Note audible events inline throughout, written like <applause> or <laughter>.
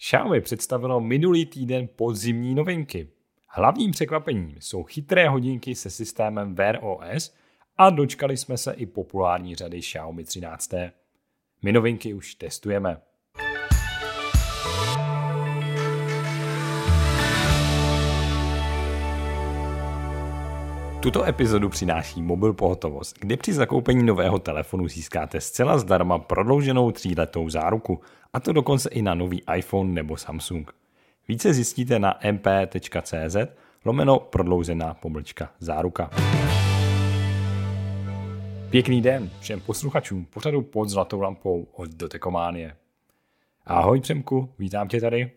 Xiaomi představilo minulý týden podzimní novinky. Hlavním překvapením jsou chytré hodinky se systémem Wear OS a dočkali jsme se i populární řady Xiaomi 13. My novinky už testujeme. Tuto epizodu přináší Mobil Pohotovost, kde při zakoupení nového telefonu získáte zcela zdarma prodlouženou tříletou záruku, a to dokonce i na nový iPhone nebo Samsung. Více zjistíte na mp.cz lomeno prodloužená pomlčka záruka. Pěkný den všem posluchačům pořadu pod zlatou lampou od Dotekománie. Ahoj Přemku, vítám tě tady.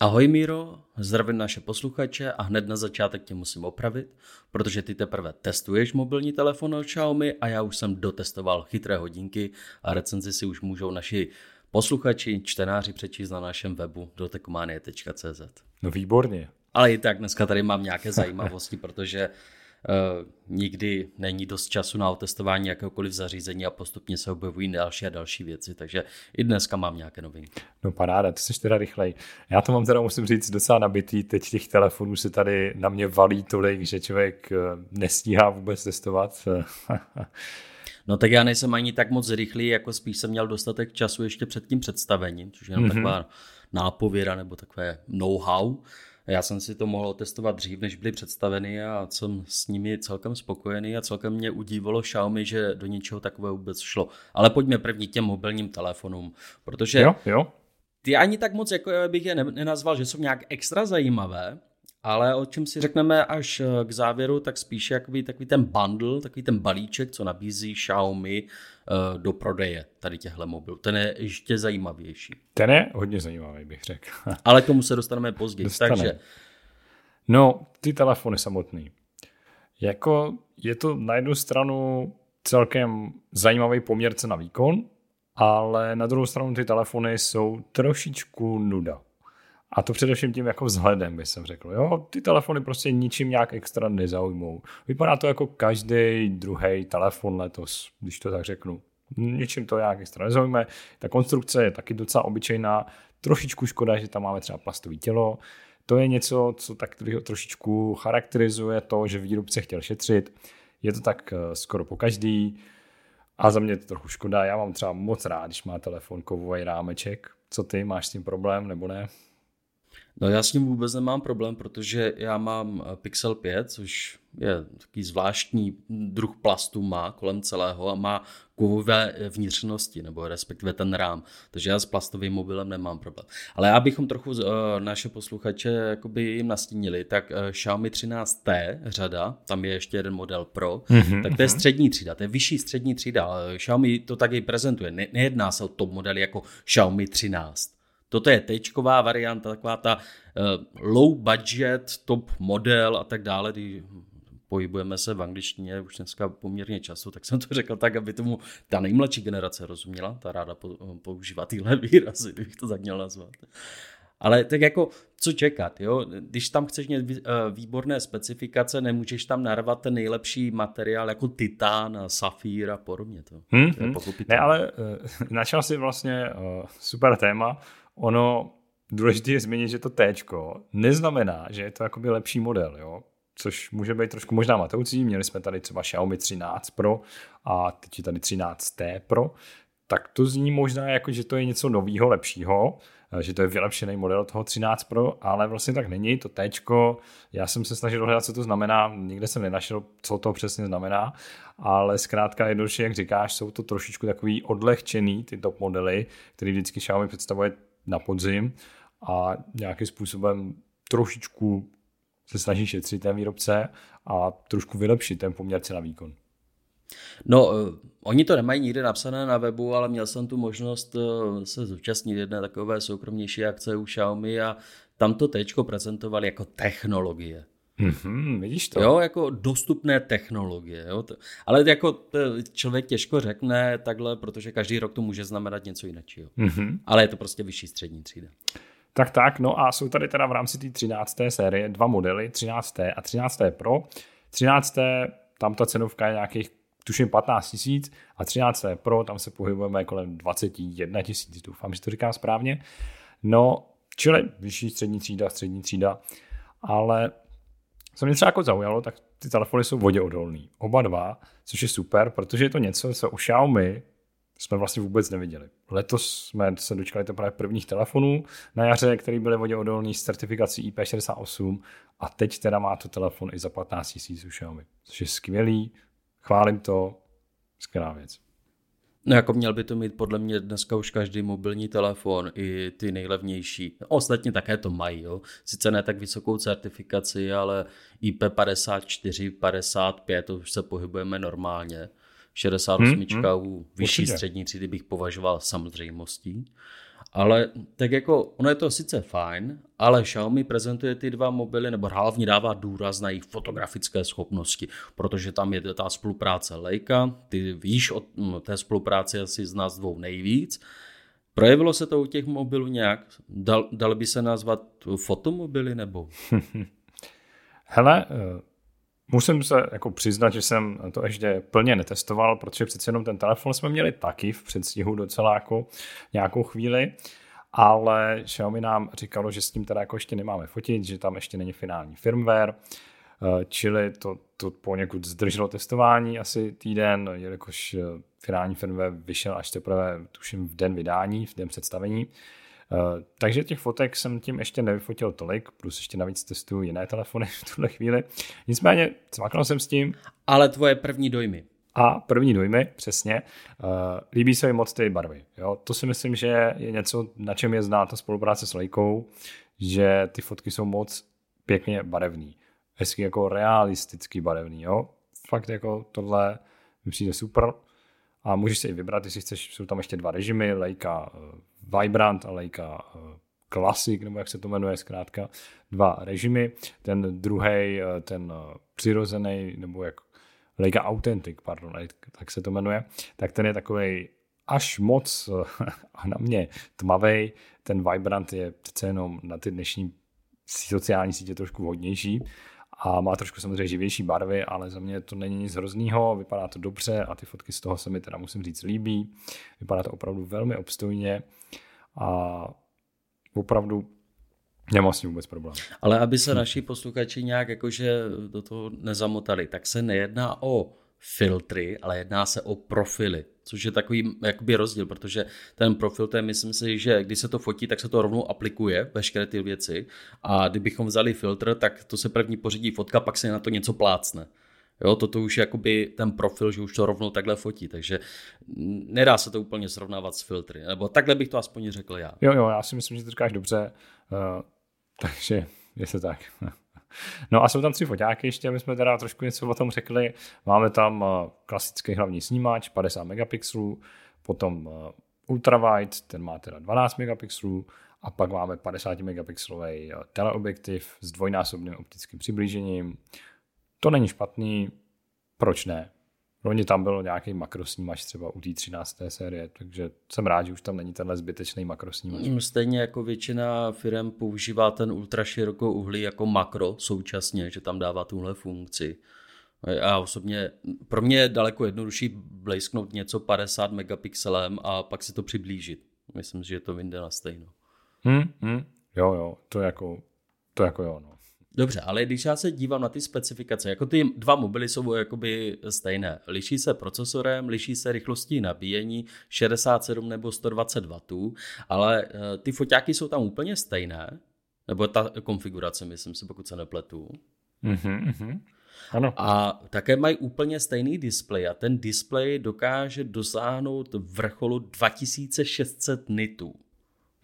Ahoj Míro, zdravím naše posluchače a hned na začátek tě musím opravit, protože ty teprve testuješ mobilní telefon od Xiaomi a já už jsem dotestoval chytré hodinky a recenzi si už můžou naši posluchači, čtenáři přečíst na našem webu dotekomanie.cz. No výborně. Ale i tak dneska tady mám nějaké zajímavosti, protože Uh, nikdy není dost času na otestování jakéhokoliv zařízení a postupně se objevují další a další věci, takže i dneska mám nějaké novinky. No paráda, to jsi teda rychlej. Já to mám teda, musím říct, docela nabitý. Teď těch telefonů se tady na mě valí tolik, že člověk eh, nestíhá vůbec testovat. <laughs> No tak já nejsem ani tak moc rychlý, jako spíš jsem měl dostatek času ještě před tím představením, což je jenom mm-hmm. taková nápověra nebo takové know-how. Já jsem si to mohl testovat dřív, než byly představeny a jsem s nimi celkem spokojený a celkem mě udívalo Xiaomi, že do ničeho takového vůbec šlo. Ale pojďme první těm mobilním telefonům, protože jo, jo. ty ani tak moc, jako bych je nenazval, že jsou nějak extra zajímavé, ale o čem si řekneme až eh, k závěru, tak spíše jakoby takový ten bundle, takový ten balíček, co nabízí Xiaomi eh, do prodeje tady těchto mobilů. Ten je ještě zajímavější. Ten je hodně zajímavý, bych řekl. <laughs> ale k tomu se dostaneme později. Dostane. Takže... No, ty telefony samotný. Jako je to na jednu stranu celkem zajímavý poměr na výkon, ale na druhou stranu ty telefony jsou trošičku nuda. A to především tím jako vzhledem, bych jsem řekl. Jo, ty telefony prostě ničím nějak extra nezaujmou. Vypadá to jako každý druhý telefon letos, když to tak řeknu. Ničím to nějak extra nezaujme. Ta konstrukce je taky docela obyčejná. Trošičku škoda, že tam máme třeba plastový tělo. To je něco, co tak trošičku charakterizuje to, že výrobce chtěl šetřit. Je to tak eh, skoro po každý. A za mě to trochu škoda. Já mám třeba moc rád, když má telefon kovový rámeček. Co ty, máš s tím problém nebo ne? No já s ním vůbec nemám problém, protože já mám eh, Pixel 5, což je takový zvláštní druh plastu má kolem celého a má kovové vnitřnosti, nebo respektive ten rám. Takže já s plastovým mobilem nemám problém. Ale abychom trochu uh, naše posluchače jakoby jim nastínili, tak uh, Xiaomi 13T řada, tam je ještě jeden model Pro, mm-hmm, tak to je mhm. střední třída, to je vyšší střední třída. Xiaomi to taky prezentuje. Ne, nejedná se o top modely jako Xiaomi 13. Toto je tečková varianta, taková ta uh, low budget, top model a tak dále, kdy pohybujeme se v angličtině už dneska poměrně času, tak jsem to řekl tak, aby tomu ta nejmladší generace rozuměla, ta ráda používá tyhle <laughs> výrazy, bych to tak měl nazvat. Ale tak jako, co čekat, jo? Když tam chceš mít eh, výborné specifikace, nemůžeš tam narvat ten nejlepší materiál jako titán, safír a podobně. To, hmm, to je hmm. Ne, ale uh, <laughs> načal si vlastně uh, super téma, ono důležité je změnit, že to T neznamená, že je to jakoby lepší model, jo? což může být trošku možná matoucí. Měli jsme tady třeba Xiaomi 13 Pro a teď je tady 13T Pro, tak to zní možná jako, že to je něco nového, lepšího, že to je vylepšený model toho 13 Pro, ale vlastně tak není. To T, já jsem se snažil dohledat, co to znamená, nikde jsem nenašel, co to přesně znamená, ale zkrátka jednoduše, jak říkáš, jsou to trošičku takový odlehčený ty top modely, který vždycky Xiaomi představuje na podzim a nějakým způsobem trošičku se snaží šetřit ten výrobce a trošku vylepšit ten poměr cena výkon. No, uh, oni to nemají nikde napsané na webu, ale měl jsem tu možnost uh, se zúčastnit jedné takové soukromnější akce u Xiaomi a tam to tečko prezentovali jako technologie. Mm-hmm, vidíš to? Jo, jako dostupné technologie. Jo? Ale jako člověk těžko řekne takhle, protože každý rok to může znamenat něco jiného. Mm-hmm. Ale je to prostě vyšší střední třída. Tak tak, no a jsou tady teda v rámci té 13. série dva modely, 13. a 13. Pro. 13. tam ta cenovka je nějakých tuším 15 tisíc a 13. Pro, tam se pohybujeme kolem 21 tisíc, doufám, že to říkám správně. No, čili vyšší střední třída, střední třída, ale co mě třeba jako zaujalo, tak ty telefony jsou voděodolný. Oba dva, což je super, protože je to něco, co u Xiaomi jsme vlastně vůbec neviděli. Letos jsme se dočkali to právě prvních telefonů na jaře, který byly voděodolný s certifikací IP68 a teď teda má to telefon i za 15 000 u Xiaomi, což je skvělý, chválím to, skvělá věc. No jako měl by to mít podle mě dneska už každý mobilní telefon, i ty nejlevnější. Ostatně také to mají, jo. Sice ne tak vysokou certifikaci, ale IP54, 55, to už se pohybujeme normálně. 68 hmm, hmm, u vyšší určitě. střední třídy bych považoval samozřejmostí. Ale tak jako, ono je to sice fajn, ale Xiaomi prezentuje ty dva mobily, nebo hlavně dává důraz na jejich fotografické schopnosti, protože tam je ta spolupráce Leica, ty víš o té spolupráci asi z nás dvou nejvíc. Projevilo se to u těch mobilů nějak? Dal, dal by se nazvat fotomobily nebo? <laughs> Hele, eh, musím se jako přiznat, že jsem to ještě plně netestoval, protože přece jenom ten telefon jsme měli taky v předstihu docela jako nějakou chvíli, ale Xiaomi nám říkalo, že s tím teda jako ještě nemáme fotit, že tam ještě není finální firmware, eh, čili to, to poněkud zdrželo testování asi týden, jelikož eh, finální firmware vyšel až teprve, tuším, v den vydání, v den představení. Eh, takže těch fotek jsem tím ještě nevyfotil tolik, plus ještě navíc testuju jiné telefony v tuhle chvíli. Nicméně cvaknul jsem s tím. Ale tvoje první dojmy. A první dojmy, přesně. Uh, líbí se mi moc ty barvy. Jo? To si myslím, že je něco, na čem je znát ta spolupráce s Leikou, že ty fotky jsou moc pěkně barevný. Hezky jako realisticky barevný. Jo? Fakt jako tohle mi přijde super. A můžeš si i vybrat, jestli chceš, jsou tam ještě dva režimy, Leica eh, Vibrant a Leica eh, Classic, nebo jak se to jmenuje zkrátka, dva režimy. Ten druhý, eh, ten přirozený, nebo jak Leica Authentic, pardon, tak se to jmenuje, tak ten je takový až moc <laughs> a na mě tmavý. Ten Vibrant je přece jenom na ty dnešní sociální sítě trošku hodnější a má trošku samozřejmě živější barvy, ale za mě to není nic hroznýho, vypadá to dobře a ty fotky z toho se mi teda musím říct líbí. Vypadá to opravdu velmi obstojně a opravdu Nemám s vůbec problém. Ale aby se naši posluchači nějak jakože do toho nezamotali, tak se nejedná o filtry, ale jedná se o profily, což je takový jakoby rozdíl, protože ten profil, to je, myslím si, že když se to fotí, tak se to rovnou aplikuje, veškeré ty věci a kdybychom vzali filtr, tak to se první pořídí fotka, pak se na to něco plácne. Jo, toto už je jakoby ten profil, že už to rovnou takhle fotí, takže nedá se to úplně srovnávat s filtry, nebo takhle bych to aspoň řekl já. Jo, jo, já si myslím, že to říkáš dobře, uh, takže je to tak. No a jsou tam tři foťáky ještě, aby jsme teda trošku něco o tom řekli. Máme tam uh, klasický hlavní snímač, 50 megapixelů, potom uh, ultrawide, ten má teda 12 megapixelů, a pak máme 50 megapixelový teleobjektiv s dvojnásobným optickým přiblížením, to není špatný, proč ne? Loni tam byl nějaký makrosnímač třeba u té 13. série, takže jsem rád, že už tam není tenhle zbytečný makrosnímač. Mm, stejně jako většina firm používá ten ultraširokou uhlí jako makro současně, že tam dává tuhle funkci. A osobně, pro mě je daleko jednodušší blejsknout něco 50 megapixelem a pak si to přiblížit. Myslím, že je to vyjde na stejno. Hmm, hmm, jo, jo, to jako, to jako jo, no. Dobře, ale když já se dívám na ty specifikace, jako ty dva mobily jsou jakoby stejné. Liší se procesorem, liší se rychlostí nabíjení 67 nebo 120 W, ale eh, ty foťáky jsou tam úplně stejné, nebo ta konfigurace, myslím si, pokud se nepletu. Mm-hmm, Ano. A také mají úplně stejný displej a ten displej dokáže dosáhnout vrcholu 2600 nitů.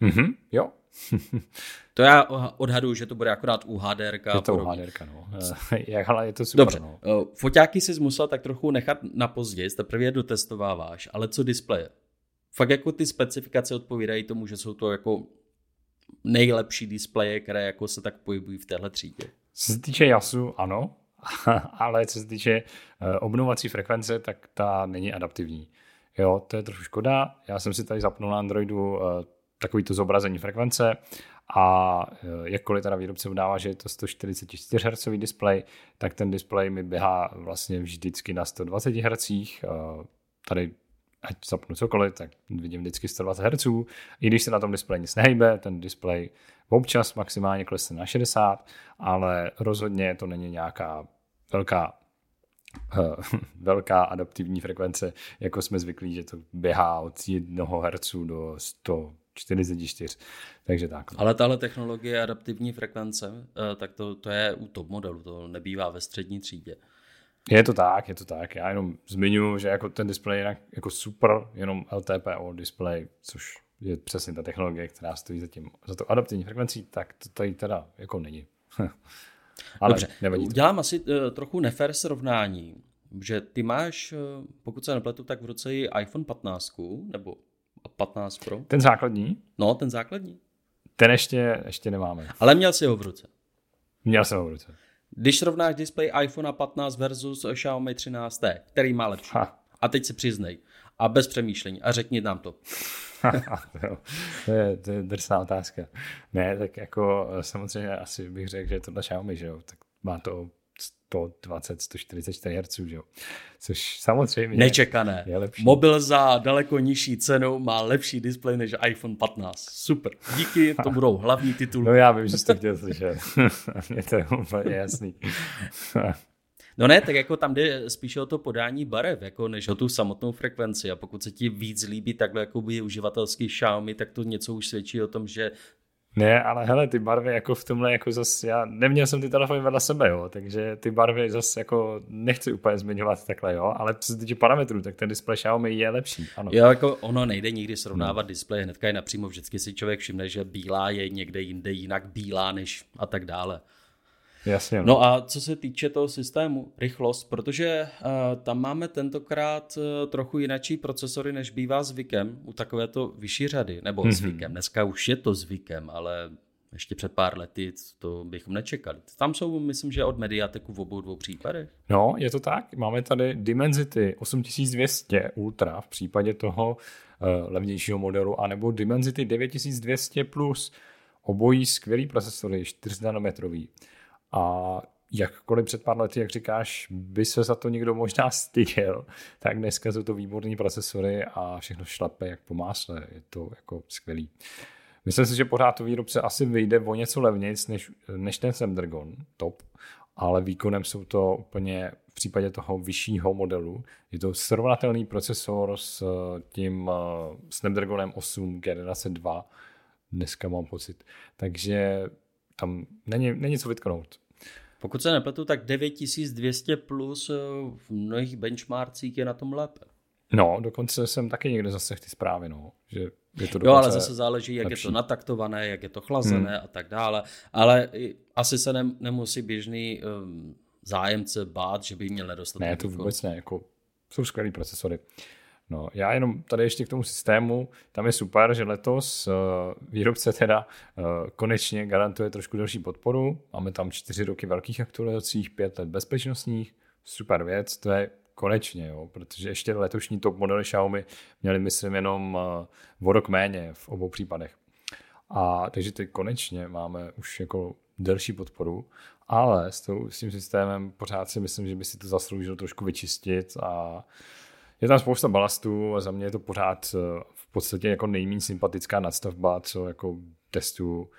Mm-hmm, jo, <laughs> to já odhaduju, že to bude akorát u HDR. Je to u HDR, no. <laughs> Jak, ale je to super, Dobře. No. Eh, foťáky jsi musel tak trochu nechat na později, teprve je dotestováváš, ale co displeje? Fakt jako ty specifikace odpovídají tomu, že jsou to jako nejlepší displeje, které jako se tak pohybují v téhle třídě. Co se týče jasu, ano, <laughs> ale co se týče eh, obnovací frekvence, tak ta není adaptivní. Jo, to je trošku škoda. Já jsem si tady zapnul na Androidu eh, takový to zobrazení frekvence a eh, jakkoliv teda výrobce udává, že je to 144 Hz displej, tak ten displej mi běhá vlastně vždycky na 120 Hz. Tady ať zapnu cokoliv, tak vidím vždycky 120 Hz. I když se na tom displeji nic nehejbe, ten displej občas maximálně klesne na 60, ale rozhodně to není nějaká velká <laughs> velká adaptivní frekvence, jako jsme zvyklí, že to běhá od 1 Hz do 144. Takže tak. No. Ale tahle technologie adaptivní frekvence, eh, tak to, to je u top modelu, to nebývá ve střední třídě. Je to tak, je to tak. Já jenom zmiňuji, že jako ten displej je jako super, jenom LTPO display, což je přesně ta technologie, která stojí za, tím, za to adaptivní frekvencí, tak to tady teda jako není. <laughs> Ale Dobře, nevadí to. udělám asi uh, trochu nefér srovnání, že ty máš, uh, pokud se nepletu, tak v roce i iPhone 15, nebo 15 Pro. Ten základní? No, ten základní. Ten ještě, ještě nemáme. Ale měl jsi ho v ruce. Měl jsem ho v ruce. Když srovnáš display iPhone 15 versus Xiaomi 13T, který má lepší. Ha. A teď se přiznej. A bez přemýšlení. A řekni nám to. to, je, to je drsná otázka. Ne, tak jako samozřejmě asi bych řekl, že je to na Xiaomi, že jo. Tak má to 120, 144 Hz, že jo. Což samozřejmě Nečekané. Je lepší. Mobil za daleko nižší cenu má lepší displej než iPhone 15. Super. Díky, to budou hlavní tituly. No já vím, že jste chtěl slyšet. <laughs> Mně to je úplně jasný. <laughs> No ne, tak jako tam jde spíše o to podání barev, jako než o tu samotnou frekvenci. A pokud se ti víc líbí takhle jako by uživatelský Xiaomi, tak to něco už svědčí o tom, že ne, ale hele, ty barvy jako v tomhle jako zase, já neměl jsem ty telefony vedle sebe, jo, takže ty barvy zase jako nechci úplně zmiňovat takhle, jo, ale co se týče parametrů, tak ten displej Xiaomi je lepší, ano. Jo, jako ono nejde nikdy srovnávat hmm. displej, hnedka je napřímo, vždycky si člověk všimne, že bílá je někde jinde jinak bílá než a tak dále. Jasně. No. no a co se týče toho systému, rychlost, protože uh, tam máme tentokrát uh, trochu jinačí procesory, než bývá zvykem u takovéto vyšší řady, nebo mm-hmm. zvykem. Dneska už je to zvykem, ale ještě před pár lety to bychom nečekali. Tam jsou, myslím, že od Mediateku v obou dvou případech. No, je to tak. Máme tady Dimensity 8200 Ultra v případě toho uh, levnějšího modelu, anebo Dimensity 9200 Plus. Obojí skvělý procesory, 4 nanometrový. A jakkoliv před pár lety, jak říkáš, by se za to někdo možná styděl, tak dneska jsou to výborní procesory a všechno šlape jak po másle. Je to jako skvělý. Myslím si, že pořád to výrobce asi vyjde o něco levnějc než, než ten Snapdragon top, ale výkonem jsou to úplně v případě toho vyššího modelu. Je to srovnatelný procesor s tím eh, Snapdragonem 8 generace 2, dneska mám pocit. Takže tam není, není co vytknout. Pokud se nepletu, tak 9200 plus eh, v mnohých benchmarkcích je na tom lépe. No, dokonce jsem taky někde zase ty zprávy, no, že je to Jo, ale zase záleží, jak lepší. je to nataktované, jak je to chlazené hmm. a tak dále. Ale asi se ne, nemusí běžný um, zájemce bát, že by měl nedostatek. Ne, to vůbec ne, jako jsou skvělý procesory. No, já jenom tady ještě k tomu systému, tam je super, že letos uh, výrobce teda uh, konečně garantuje trošku další podporu. Máme tam čtyři roky velkých aktualizací, pět let bezpečnostních, super věc, to je konečně, jo, protože ještě letošní top modely Xiaomi měli, myslím, jenom uh, o rok méně v obou případech. A takže teď konečně máme už jako delší podporu, ale s, tou, s tím systémem pořád si myslím, že by si to zasloužilo trošku vyčistit a je tam spousta balastů a za mě je to pořád eh, v podstatě jako nejméně sympatická nadstavba, co jako testu.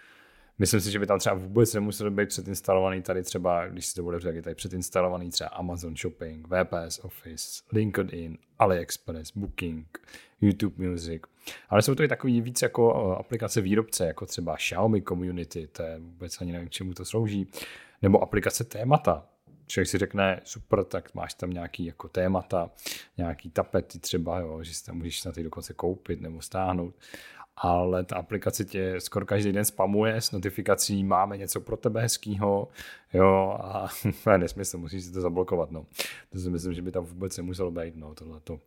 Myslím si, že by tam třeba vůbec nemusel být předinstalovaný tady třeba, když si to bude je tady předinstalovaný třeba Amazon Shopping, VPS Office, LinkedIn, AliExpress, Booking, YouTube Music. Ale jsou to i takový víc jako eh, aplikace výrobce, jako třeba Xiaomi Community, to je vůbec ani nevím, k čemu to slouží, nebo aplikace témata, člověk si řekne, super, tak máš tam nějaký jako témata, nějaký tapety třeba, jo, že si tam můžeš na ty dokonce koupit nebo stáhnout, ale ta aplikace tě skoro každý den spamuje s notifikací, máme něco pro tebe hezkýho, jo, a <laughs> nesmysl, musíš si to zablokovat, no. To si myslím, že by tam vůbec nemuselo být, no, tohleto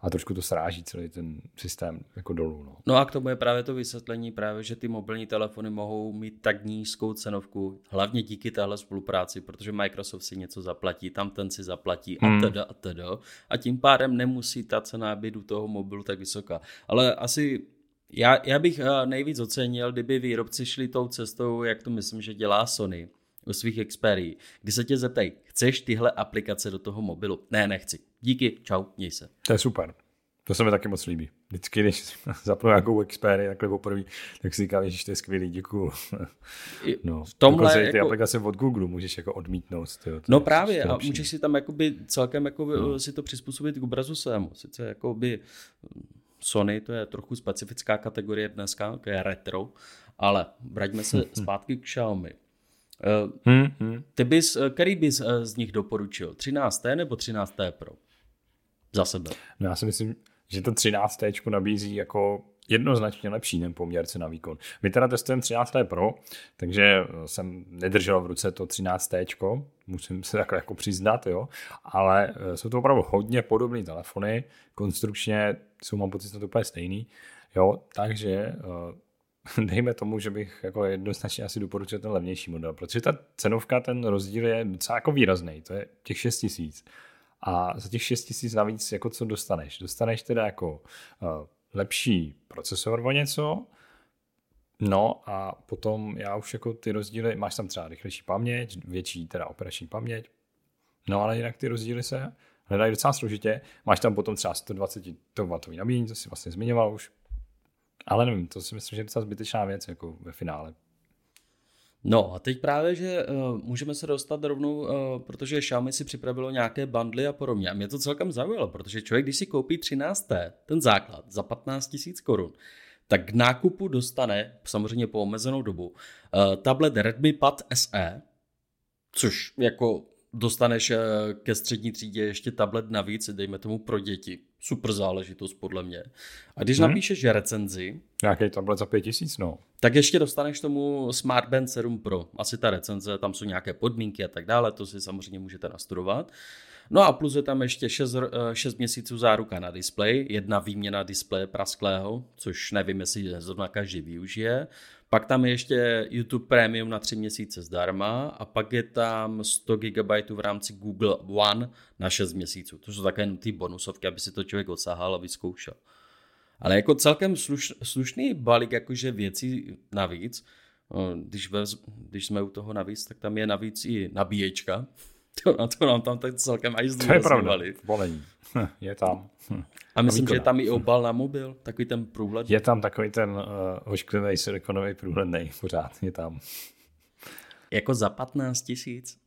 a trošku to sráží celý ten systém jako dolů. No. no a k tomu je právě to vysvětlení právě, že ty mobilní telefony mohou mít tak nízkou cenovku, hlavně díky téhle spolupráci, protože Microsoft si něco zaplatí, tam ten si zaplatí a hmm. teda a teda a tím pádem nemusí ta cena být u toho mobilu tak vysoká. Ale asi já, já bych eh, nejvíc ocenil, kdyby výrobci šli tou cestou, jak to myslím, že dělá Sony u svých Xperii, kdy se tě zeptají, chceš tyhle aplikace do toho mobilu? Ne, nechci. Díky, čau, měj se. To je super. To se mi taky moc líbí. Vždycky, když <laughs> zapnu nějakou Xperia takhle poprvé, tak si říkám, že to je skvělý, děkuju. <laughs> No. V tomhle ty jako... aplikace od Google můžeš jako odmítnout. Tyjo, no právě a můžeš si tam jakoby celkem jakoby no. si to přizpůsobit k obrazu svému. Sice jakoby Sony, to je trochu specifická kategorie dneska, to je retro, ale vraťme se zpátky k Xiaomi. Hmm, hmm. Ty bys, který bys eh, z nich doporučil? 13. nebo 13. Pro? Za sebe. No já si myslím, že to 13. nabízí jako jednoznačně lepší ten poměr na výkon. My teda testujeme 13. Pro, takže jsem nedržel v ruce to 13. musím se takhle jako přiznat, jo, ale eh, jsou to opravdu hodně podobné telefony, konstrukčně jsou mám pocit, že to úplně stejný, jo, takže eh, <laughs> dejme tomu, že bych jako jednoznačně asi doporučil ten levnější model, protože ta cenovka, ten rozdíl je docela jako výrazný, to je těch 6 tisíc. A za těch 6 tisíc navíc, jako co dostaneš? Dostaneš teda jako uh, lepší procesor o něco, no a potom já už jako ty rozdíly, máš tam třeba rychlejší paměť, větší teda operační paměť, no ale jinak ty rozdíly se hledají docela složitě. Máš tam potom třeba 120 W nabíjení, to si vlastně zmiňoval už. Ale nevím, to si myslím, že je docela zbytečná věc jako ve finále. No a teď právě, že uh, můžeme se dostat rovnou, uh, protože Xiaomi si připravilo nějaké bundly a podobně. A mě to celkem zaujalo, protože člověk, když si koupí 13. ten základ za 15 000 korun, tak k nákupu dostane, samozřejmě po omezenou dobu, uh, tablet Redmi Pad SE, což jako dostaneš eh, ke střední třídě ještě tablet navíc, dejme tomu pro děti. Super záležitost podle mě. A když hmm. napíšeš recenzi... Nějaký tablet za 5000, no. Tak ještě dostaneš tomu Smart Band 7 Pro. Asi ta recenze, tam jsou nějaké podmínky a tak dále, to si samozřejmě můžete nastudovat. No a plus je tam ještě 6, 6 eh, měsíců záruka na displej, jedna výměna displeje prasklého, což nevím, jestli zrovna každý využije. Pak tam je ještě YouTube Premium na 3 měsíce zdarma a pak je tam 100 GB v rámci Google One na 6 měsíců. To jsou také ty bonusovky, aby si to člověk odsahal a vyzkoušel. Ale jako celkem sluš, slušný balík jakože věcí navíc, když, vez, když jsme u toho navíc, tak tam je navíc i nabíječka, <laughs> to, na to nám tam tak celkem aj zdůrazňovali. To je pravda, je tam. A myslím, že je tam i obal na mobil, takový ten průhled. Je tam takový ten uh, ošklivý silikonový průhledný, pořád je tam. Jako za 15 tisíc?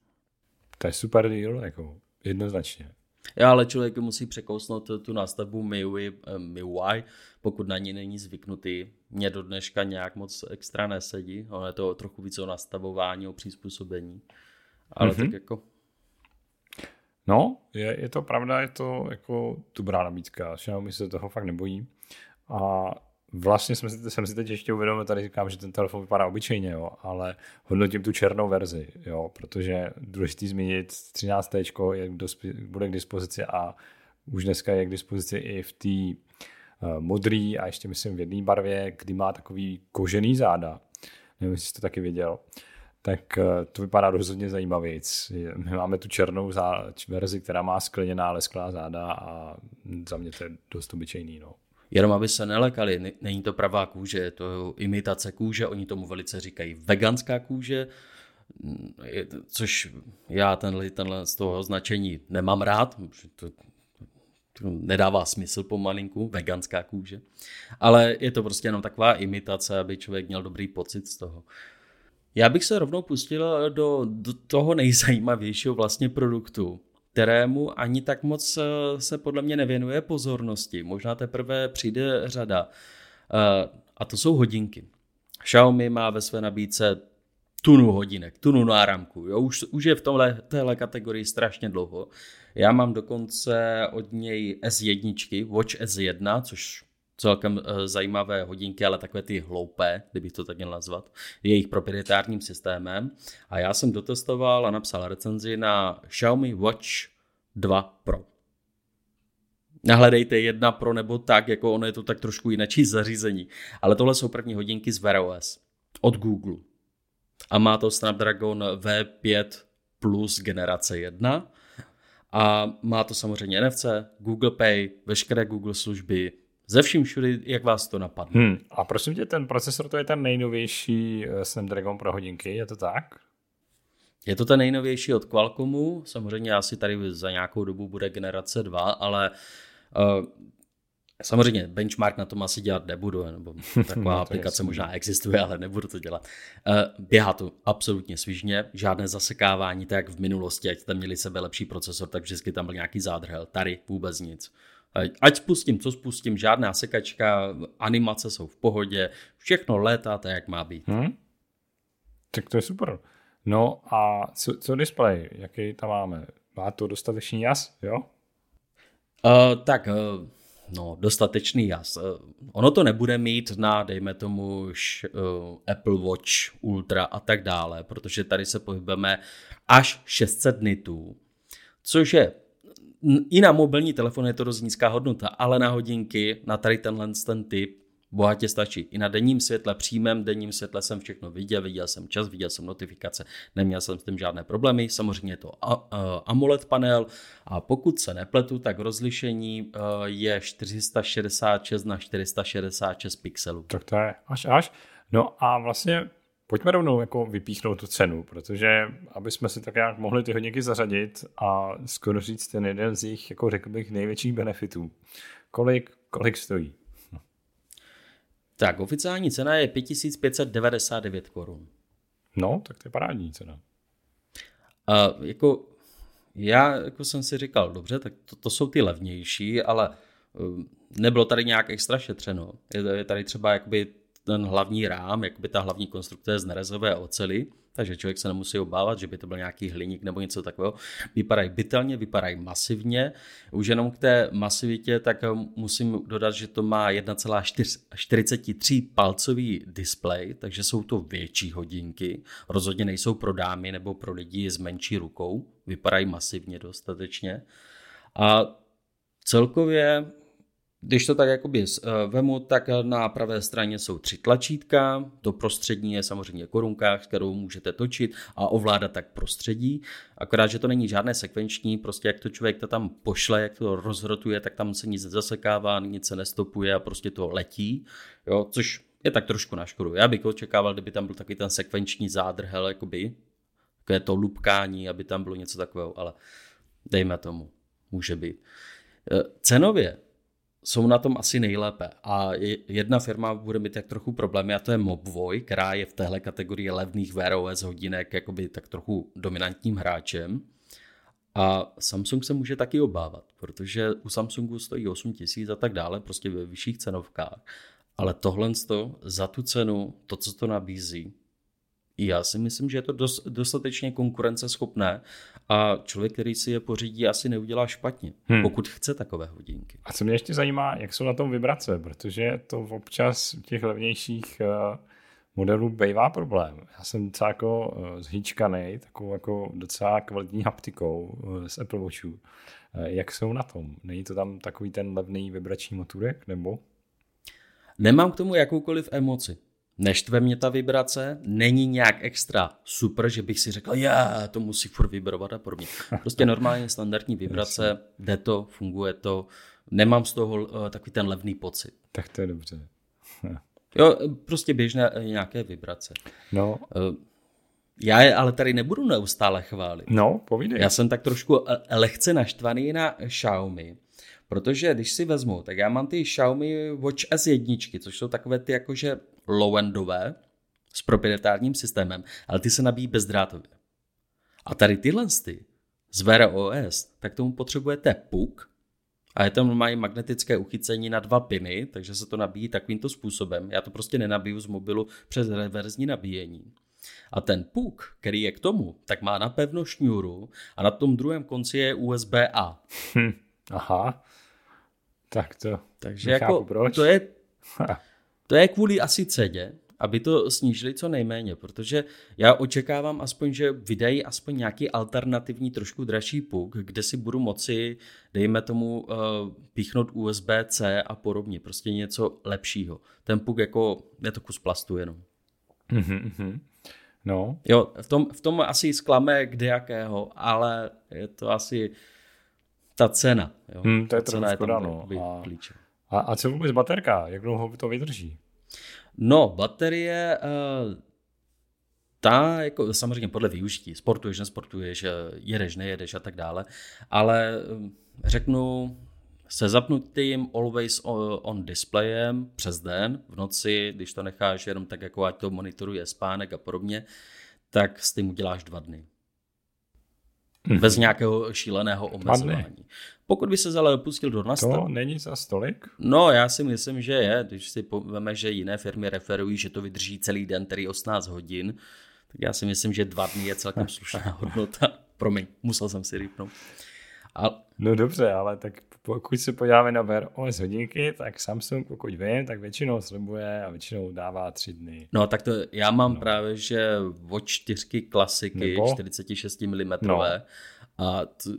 To je super deal, jako jednoznačně. Já, ale člověk musí překousnout tu nástavbu MIUI, eh, MIUI, pokud na ní není zvyknutý. Mně do dneška nějak moc extra nesedí, ale je to trochu více o nastavování, o přizpůsobení. Ale mm-hmm. tak jako No, je, je to pravda, je to jako dobrá nabídka. Xiaomi se toho fakt nebojí. A vlastně jsem si, jsem si teď ještě uvědomil, tady říkám, že ten telefon vypadá obyčejně, jo, ale hodnotím tu černou verzi, jo, protože důležitý zmínit 13. Je, bude k dispozici a už dneska je k dispozici i v té uh, modrý a ještě myslím v jedné barvě, kdy má takový kožený záda. Nevím, jestli jsi to taky věděl tak eh, to vypadá rozhodně zajímavě. My máme tu černou verzi, která má skleněná lesklá záda a za mě to je dost obyčejný. No. Jenom aby se nelekali, není to pravá kůže, je to imitace kůže, oni tomu velice říkají veganská kůže, což já tenhle, tenhle z toho označení nemám rád, to, to nedává smysl pomalinku, veganská kůže, ale je to prostě jenom taková imitace, aby člověk měl dobrý pocit z toho. Já bych se rovnou pustil do, do toho nejzajímavějšího vlastně produktu, kterému ani tak moc eh, se podle mě nevěnuje pozornosti. Možná teprve přijde řada. Eh, a to jsou hodinky. Xiaomi má ve své nabídce tunu hodinek, tunu náramku. Jo? Už, už je v tomhle téhle kategorii strašně dlouho. Já mám dokonce od něj S1, Watch S1, což celkem eh, zajímavé hodinky, ale takové ty hloupé, kdybych to tak měl nazvat, jejich proprietárním systémem. A já jsem dotestoval a napsal recenzi na Xiaomi Watch 2 Pro. Nahledejte jedna Pro nebo tak, jako ono je to tak trošku jináčí zařízení. Ale tohle jsou první hodinky z Wear OS od Google. A má to Snapdragon V5 Plus generace 1. A má to samozřejmě NFC, Google Pay, veškeré Google služby, ze vším všude, jak vás to napadne. Hmm. A prosím tě, ten procesor to je ten nejnovější eh, Snapdragon pro hodinky, je to tak? Je to ten nejnovější od Qualcommu, samozřejmě asi tady za nějakou dobu bude generace 2, ale uh, Samozřejmě benchmark na tom asi dělat nebudu, nebo <laughs> taková no, aplikace možná existuje, ale nebudu to dělat. Eh, běhá to absolutně svižně, žádné zasekávání, tak jak v minulosti, ať tam měli sebe lepší procesor, tak vždycky tam byl nějaký zádrhel. Tady vůbec nic. Eh, ať spustím, co spustím, žádná sekačka, animace jsou v pohodě, všechno létá tak, jak má být. Hmm? Tak to je super. No a co, co display, jaký tam máme? Má to dostatečný jas, jo? Uh, tak, uh, no, dostatečný jas. Uh, ono to nebude mít na, dejme tomu, už, uh, Apple Watch Ultra a tak dále, protože tady se pohybujeme až 600 nitů, což je i na mobilní telefon je to dost nízká hodnota, ale na hodinky, na tady tenhle ten typ, bohatě stačí. I na denním světle, přímém denním světle jsem všechno viděl, viděl jsem čas, viděl jsem notifikace, neměl jsem s tím žádné problémy. Samozřejmě je to AMOLED panel a pokud se nepletu, tak rozlišení e, je 466 na 466 pixelů. Tak to je až až. No a vlastně Pojďme rovnou jako vypíchnout tu cenu, protože aby jsme si tak nějak mohli ty hodinky zařadit a skoro říct ten jeden z jejich, jako řekl bych, největších benefitů. Kolik, kolik stojí? Tak, oficiální cena je 5599 korun. No, tak to je parádní cena. A jako já jako jsem si říkal, dobře, tak to, to jsou ty levnější, ale um, nebylo tady nějak extra šetřeno. Je, je tady třeba jakoby ten hlavní rám, jakoby ta hlavní konstrukce je z nerezové ocely, takže člověk se nemusí obávat, že by to byl nějaký hliník nebo něco takového. Vypadají bytelně, vypadají masivně. Už jenom k té masivitě, tak musím dodat, že to má 1,43 palcový displej, takže jsou to větší hodinky. Rozhodně nejsou pro dámy nebo pro lidi s menší rukou. Vypadají masivně dostatečně. A celkově když to tak jakoby eh, vemu, tak na pravé straně jsou tři tlačítka, to prostřední je samozřejmě korunka, kterou můžete točit a ovládat tak prostředí. Akorát, že to není žádné sekvenční, prostě jak to člověk to tam pošle, jak to rozhrotuje, tak tam se nic zasekává, nic se nestopuje a prostě to letí, jo, což je tak trošku na škodu. Já bych očekával, kdyby tam byl takový ten sekvenční zádrhel, jakoby, takové to lupkání, aby tam bylo něco takového, ale dejme tomu, může být. Eh, cenově jsou na tom asi nejlépe. A jedna firma bude mít tak trochu problémy a to je Mobvoj, která je v téhle kategorii levných Wear OS hodinek jakoby tak trochu dominantním hráčem. A Samsung se může taky obávat, protože u Samsungu stojí 8 tisíc a tak dále, prostě ve vyšších cenovkách. Ale tohle za tu cenu, to, co to nabízí, já si myslím, že je to dost, dostatečně konkurenceschopné a člověk, který si je pořídí, asi neudělá špatně, hmm. pokud chce takové hodinky. A co mě ještě zajímá, jak jsou na tom vibrace, protože to občas u těch levnějších uh, modelů bývá problém. Já jsem docela jako uh, zhýčkaný, takovou jako docela kvalitní haptikou uh, z Apple Watchů. Uh, jak jsou na tom? Není to tam takový ten levný vibrační motorek, nebo? Nemám k tomu jakoukoliv emoci neštve mě ta vibrace, není nějak extra super, že bych si řekl, já to musí furt vibrovat a podobně. Prostě normálně standardní vibrace, jde to, funguje to, nemám z toho uh, takový ten levný pocit. Tak to je dobře. <laughs> jo, prostě běžné eh, nějaké vibrace. No. Uh, já je ale tady nebudu neustále chválit. No, povídej. Já jsem tak trošku lehce naštvaný na Xiaomi, Protože když si vezmu, tak já mám ty Xiaomi Watch S1, což jsou takové ty jakože low-endové s proprietárním systémem, ale ty se nabíjí bezdrátově. A tady tyhle ty z Wear OS, tak tomu potřebujete puk a je tam mají magnetické uchycení na dva piny, takže se to nabíjí takovýmto způsobem. Já to prostě nenabiju z mobilu přes reverzní nabíjení. A ten puk, který je k tomu, tak má napevno šňůru a na tom druhém konci je USB-A. Hm, aha. Tak to Takže jako proč. to je, to je kvůli asi cedě, aby to snížili co nejméně, protože já očekávám aspoň, že vydají aspoň nějaký alternativní, trošku dražší puk, kde si budu moci, dejme tomu, uh, píchnout USB-C a podobně, prostě něco lepšího. Ten puk jako, je to kus plastu jenom. Mm-hmm. No. Jo, v tom, v tom asi zklame kde jakého, ale je to asi ta cena. Jo? Hmm, to je to cena je tam no. a, a, a co vůbec baterka? Jak dlouho to vydrží? No, baterie, uh, ta, jako samozřejmě podle využití, sportuješ, nesportuješ, jedeš, nejedeš a tak dále, ale uh, řeknu, se zapnutým always on displayem přes den, v noci, když to necháš jenom tak, jako ať to monitoruje spánek a podobně, tak s tím uděláš dva dny. Mm-hmm. Bez nějakého šíleného omezování. Pokud by se ale dopustil do nastavení. To není za stolik? No, já si myslím, že je. Když si povíme, že jiné firmy referují, že to vydrží celý den, tedy 18 hodin, tak já si myslím, že dva dny je celkem slušná hodnota. Promiň, musel jsem si rýpnout. A... No dobře, ale tak pokud se podíváme na Wear OS hodinky, tak Samsung, pokud vím, tak většinou slibuje a většinou dává tři dny. No tak to já mám no. právě, že Watch 4 klasiky Nebo? 46 mm no. a t-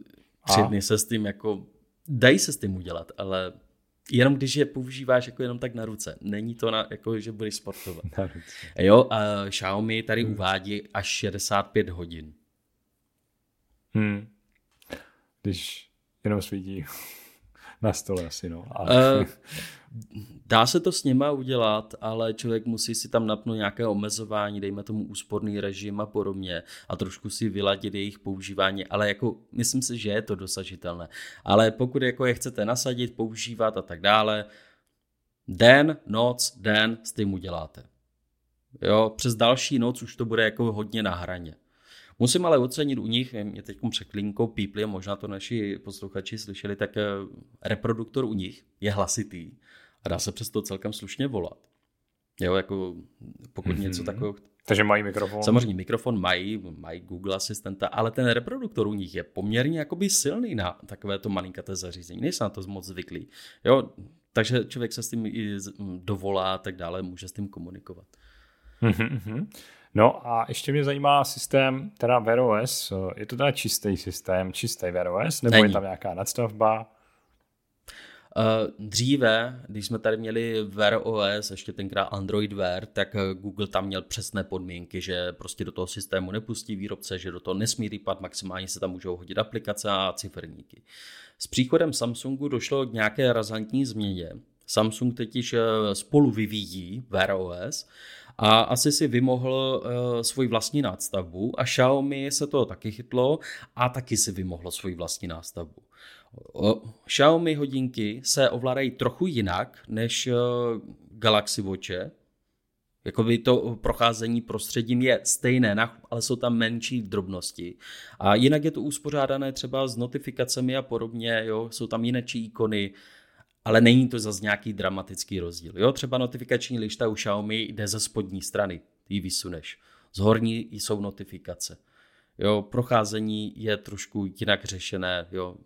tři a? dny se s tím jako, dají se s tím udělat, ale jenom když je používáš jako jenom tak na ruce. Není to na, jako, že budeš sportovat. <laughs> Na ruce. Jo, a Xiaomi tady hmm. uvádí až 65 hodin. Hmm. Když jenom svítí <laughs> na stole asi, no. Ale... Uh, dá se to s nima udělat, ale člověk musí si tam napnout nějaké omezování, dejme tomu úsporný režim a podobně a trošku si vyladit jejich používání, ale jako myslím si, že je to dosažitelné. Ale pokud jako je chcete nasadit, používat a tak dále, den, noc, den s tím uděláte. Jo, přes další noc už to bude jako hodně na hraně. Musím ale ocenit u nich, mě teď před linkou pípli, možná to naši posluchači slyšeli, tak eh, reproduktor u nich je hlasitý a dá se přesto celkem slušně volat. Jo, jako pokud mm-hmm. něco takového... Takže mají mikrofon? Samozřejmě mikrofon mají, mají Google asistenta, ale ten reproduktor u nich je poměrně jakoby silný na takovéto malinkaté zařízení. Nejsem na to moc zvyklý. Jo, takže člověk se s tím i dovolá a tak dále, může s tím komunikovat. Mm-hmm. No a ještě mě zajímá systém, teda Wear OS. Je to teda čistý systém, čistý Wear OS, nebo Není. je tam nějaká nadstavba? Uh, dříve, když jsme tady měli Wear OS, ještě tenkrát Android Wear, tak eh, Google tam měl přesné podmínky, že prostě do toho systému nepustí výrobce, že do toho nesmí rýpat, maximálně se tam můžou hodit aplikace a ciferníky. S příchodem Samsungu došlo k nějaké razantní změně. Samsung teď již eh, spolu vyvíjí Wear OS a asi si vymohl uh, svůj vlastní nástavbu a Xiaomi se toho taky chytlo a taky si vymohlo svůj vlastní nástavbu. Uh, Xiaomi hodinky se ovládají trochu jinak než uh, Galaxy Watche, Jakoby to procházení prostředím je stejné, ale jsou tam menší drobnosti. A jinak je to uspořádané třeba s notifikacemi a podobně, jo? jsou tam jiné ikony, ale není to zase nějaký dramatický rozdíl. Jo, třeba notifikační lišta u Xiaomi jde ze spodní strany, ji vysuneš. Z horní jsou notifikace. Jo, procházení je trošku jinak řešené, jo.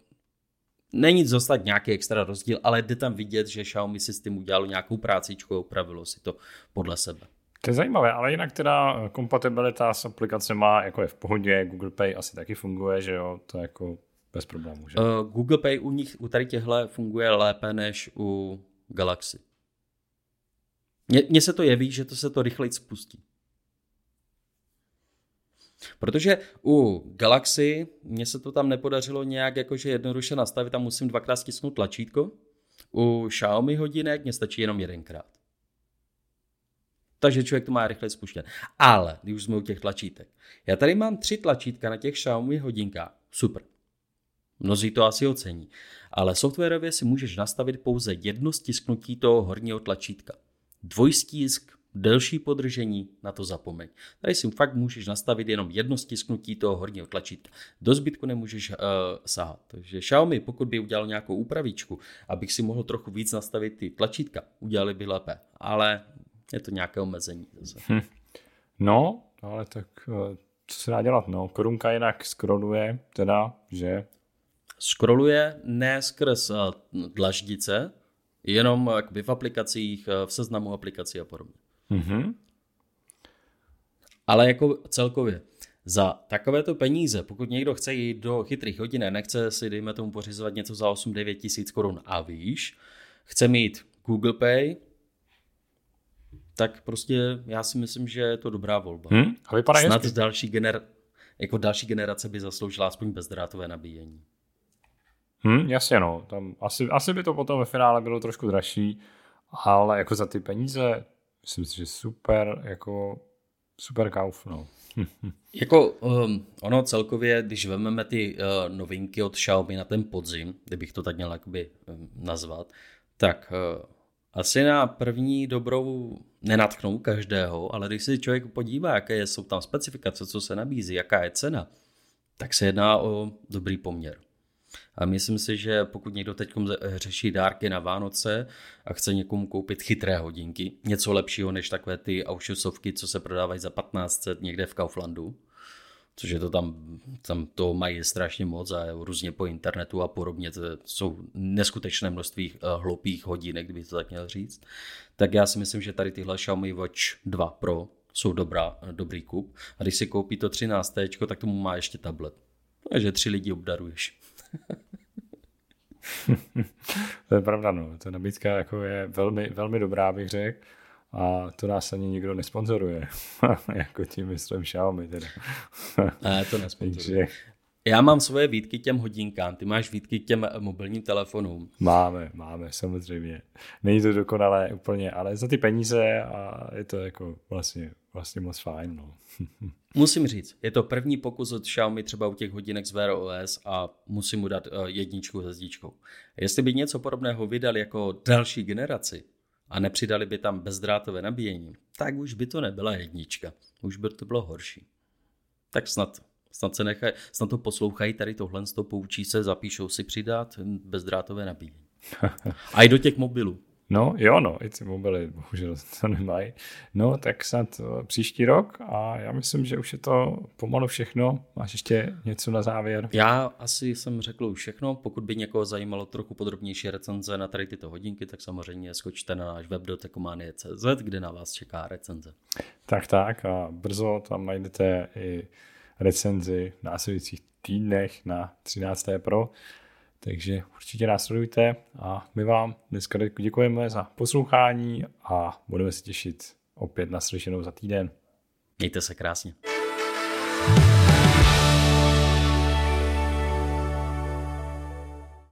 Není zase nějaký extra rozdíl, ale jde tam vidět, že Xiaomi si s tím udělalo nějakou prácičku a upravilo si to podle sebe. To je zajímavé, ale jinak teda kompatibilita s aplikacemi jako je v pohodě, Google Pay asi taky funguje, že jo, to jako bez problémů, že? Uh, Google Pay u nich, u tady těchto funguje lépe než u Galaxy. Mně se to jeví, že to se to rychleji spustí. Protože u Galaxy mně se to tam nepodařilo nějak jakože jednoduše nastavit, tam musím dvakrát stisknout tlačítko. U Xiaomi hodinek mě stačí jenom jedenkrát. Takže člověk to má rychle spuštěn. Ale, když už jsme u těch tlačítek. Já tady mám tři tlačítka na těch Xiaomi hodinkách. Super. Mnozí to asi ocení. Ale softwarově si můžeš nastavit pouze jedno stisknutí toho horního tlačítka. Dvojstisk, delší podržení, na to zapomeň. Tady si fakt můžeš nastavit jenom jedno stisknutí toho horního tlačítka. Do zbytku nemůžeš uh, sahat. Takže Xiaomi, pokud by udělal nějakou úpravičku, abych si mohl trochu víc nastavit ty tlačítka, udělali by lépe. Ale je to nějaké omezení. Hm. No, ale tak eh, co se dá dělat? No, korunka jinak scrolluje, teda, že scrolluje ne skrz eh, dlaždice, jenom jakoby v aplikacích, eh, v seznamu aplikací a podobně. Mm-hmm. Ale jako celkově, za takovéto peníze, pokud někdo chce jít do chytrých hodin, nechce si, dejme tomu, pořizovat něco za 8-9 tisíc korun a výš, chce mít Google Pay, tak prostě já si myslím, že je to dobrá volba. Hmm? A vypadá Snad další, gener- jako další generace by zasloužila aspoň bezdrátové nabíjení. Hmm, jasně no, tam asi, asi by to potom ve finále bylo trošku dražší, ale jako za ty peníze, myslím si, že super, jako super kauf, no. <laughs> jako um, ono celkově, když vezmeme ty uh, novinky od Xiaomi na ten podzim, kdybych to tak měl jakoby um, nazvat, tak uh, asi na první dobrou nenatchnou každého, ale když se člověk podívá, jaké jsou tam specifikace, co se nabízí, jaká je cena, tak se jedná o dobrý poměr. A myslím si, že pokud někdo teď řeší dárky na Vánoce a chce někomu koupit chytré hodinky, něco lepšího než takové ty aušusovky, co se prodávají za 1500 někde v Kauflandu, což je to tam, tam to mají strašně moc a různě po internetu a podobně, to jsou neskutečné množství eh, hloupých hodinek, kdyby to tak měl říct, tak já si myslím, že tady tyhle Xiaomi Watch 2 Pro jsou dobrá, dobrý kup. A když si koupí to 13, tak tomu má ještě tablet. Takže tři lidi obdaruješ. <laughs> to je pravda, no. Ta nabídka jako je velmi, velmi dobrá, bych řekl. A to nás ani nikdo nesponzoruje. <laughs> jako tím myslím Xiaomi teda. ne, to nesponzoruje. <laughs> Já mám svoje výtky těm hodinkám, ty máš výtky těm mobilním telefonům. Máme, máme, samozřejmě. Není to dokonalé úplně, ale za ty peníze a je to jako vlastně, vlastně moc fajn. No. Musím říct, je to první pokus od Xiaomi třeba u těch hodinek z Wear OS a musím mu dát uh, jedničku se zdičkou. Jestli by něco podobného vydali jako další generaci a nepřidali by tam bezdrátové nabíjení, tak už by to nebyla jednička. Už by to bylo horší. Tak snad Snad, se nechaj, snad to poslouchají tady tohle, to poučí se, zapíšou si přidat bezdrátové nabíjení. <laughs> A i do těch mobilů. No jo, no, i ty mobily bohužel <laughs> to nemají. No, tak snad eh, příští rok a já myslím, že už je to pomalu všechno. Máš ještě něco na závěr? Já asi jsem řekl už všechno. Pokud by někoho zajímalo trochu podrobnější recenze na tady tyto hodinky, tak samozřejmě skočte na náš web do tekomanie.cz, kde na vás čeká recenze. Tak, tak a brzo tam najdete i recenzi v následujících týdnech na 13. Pro. Takže určitě následujte a my vám dneska děkujeme za poslouchání a budeme se těšit opět na slyšenou za týden. Mějte se krásně.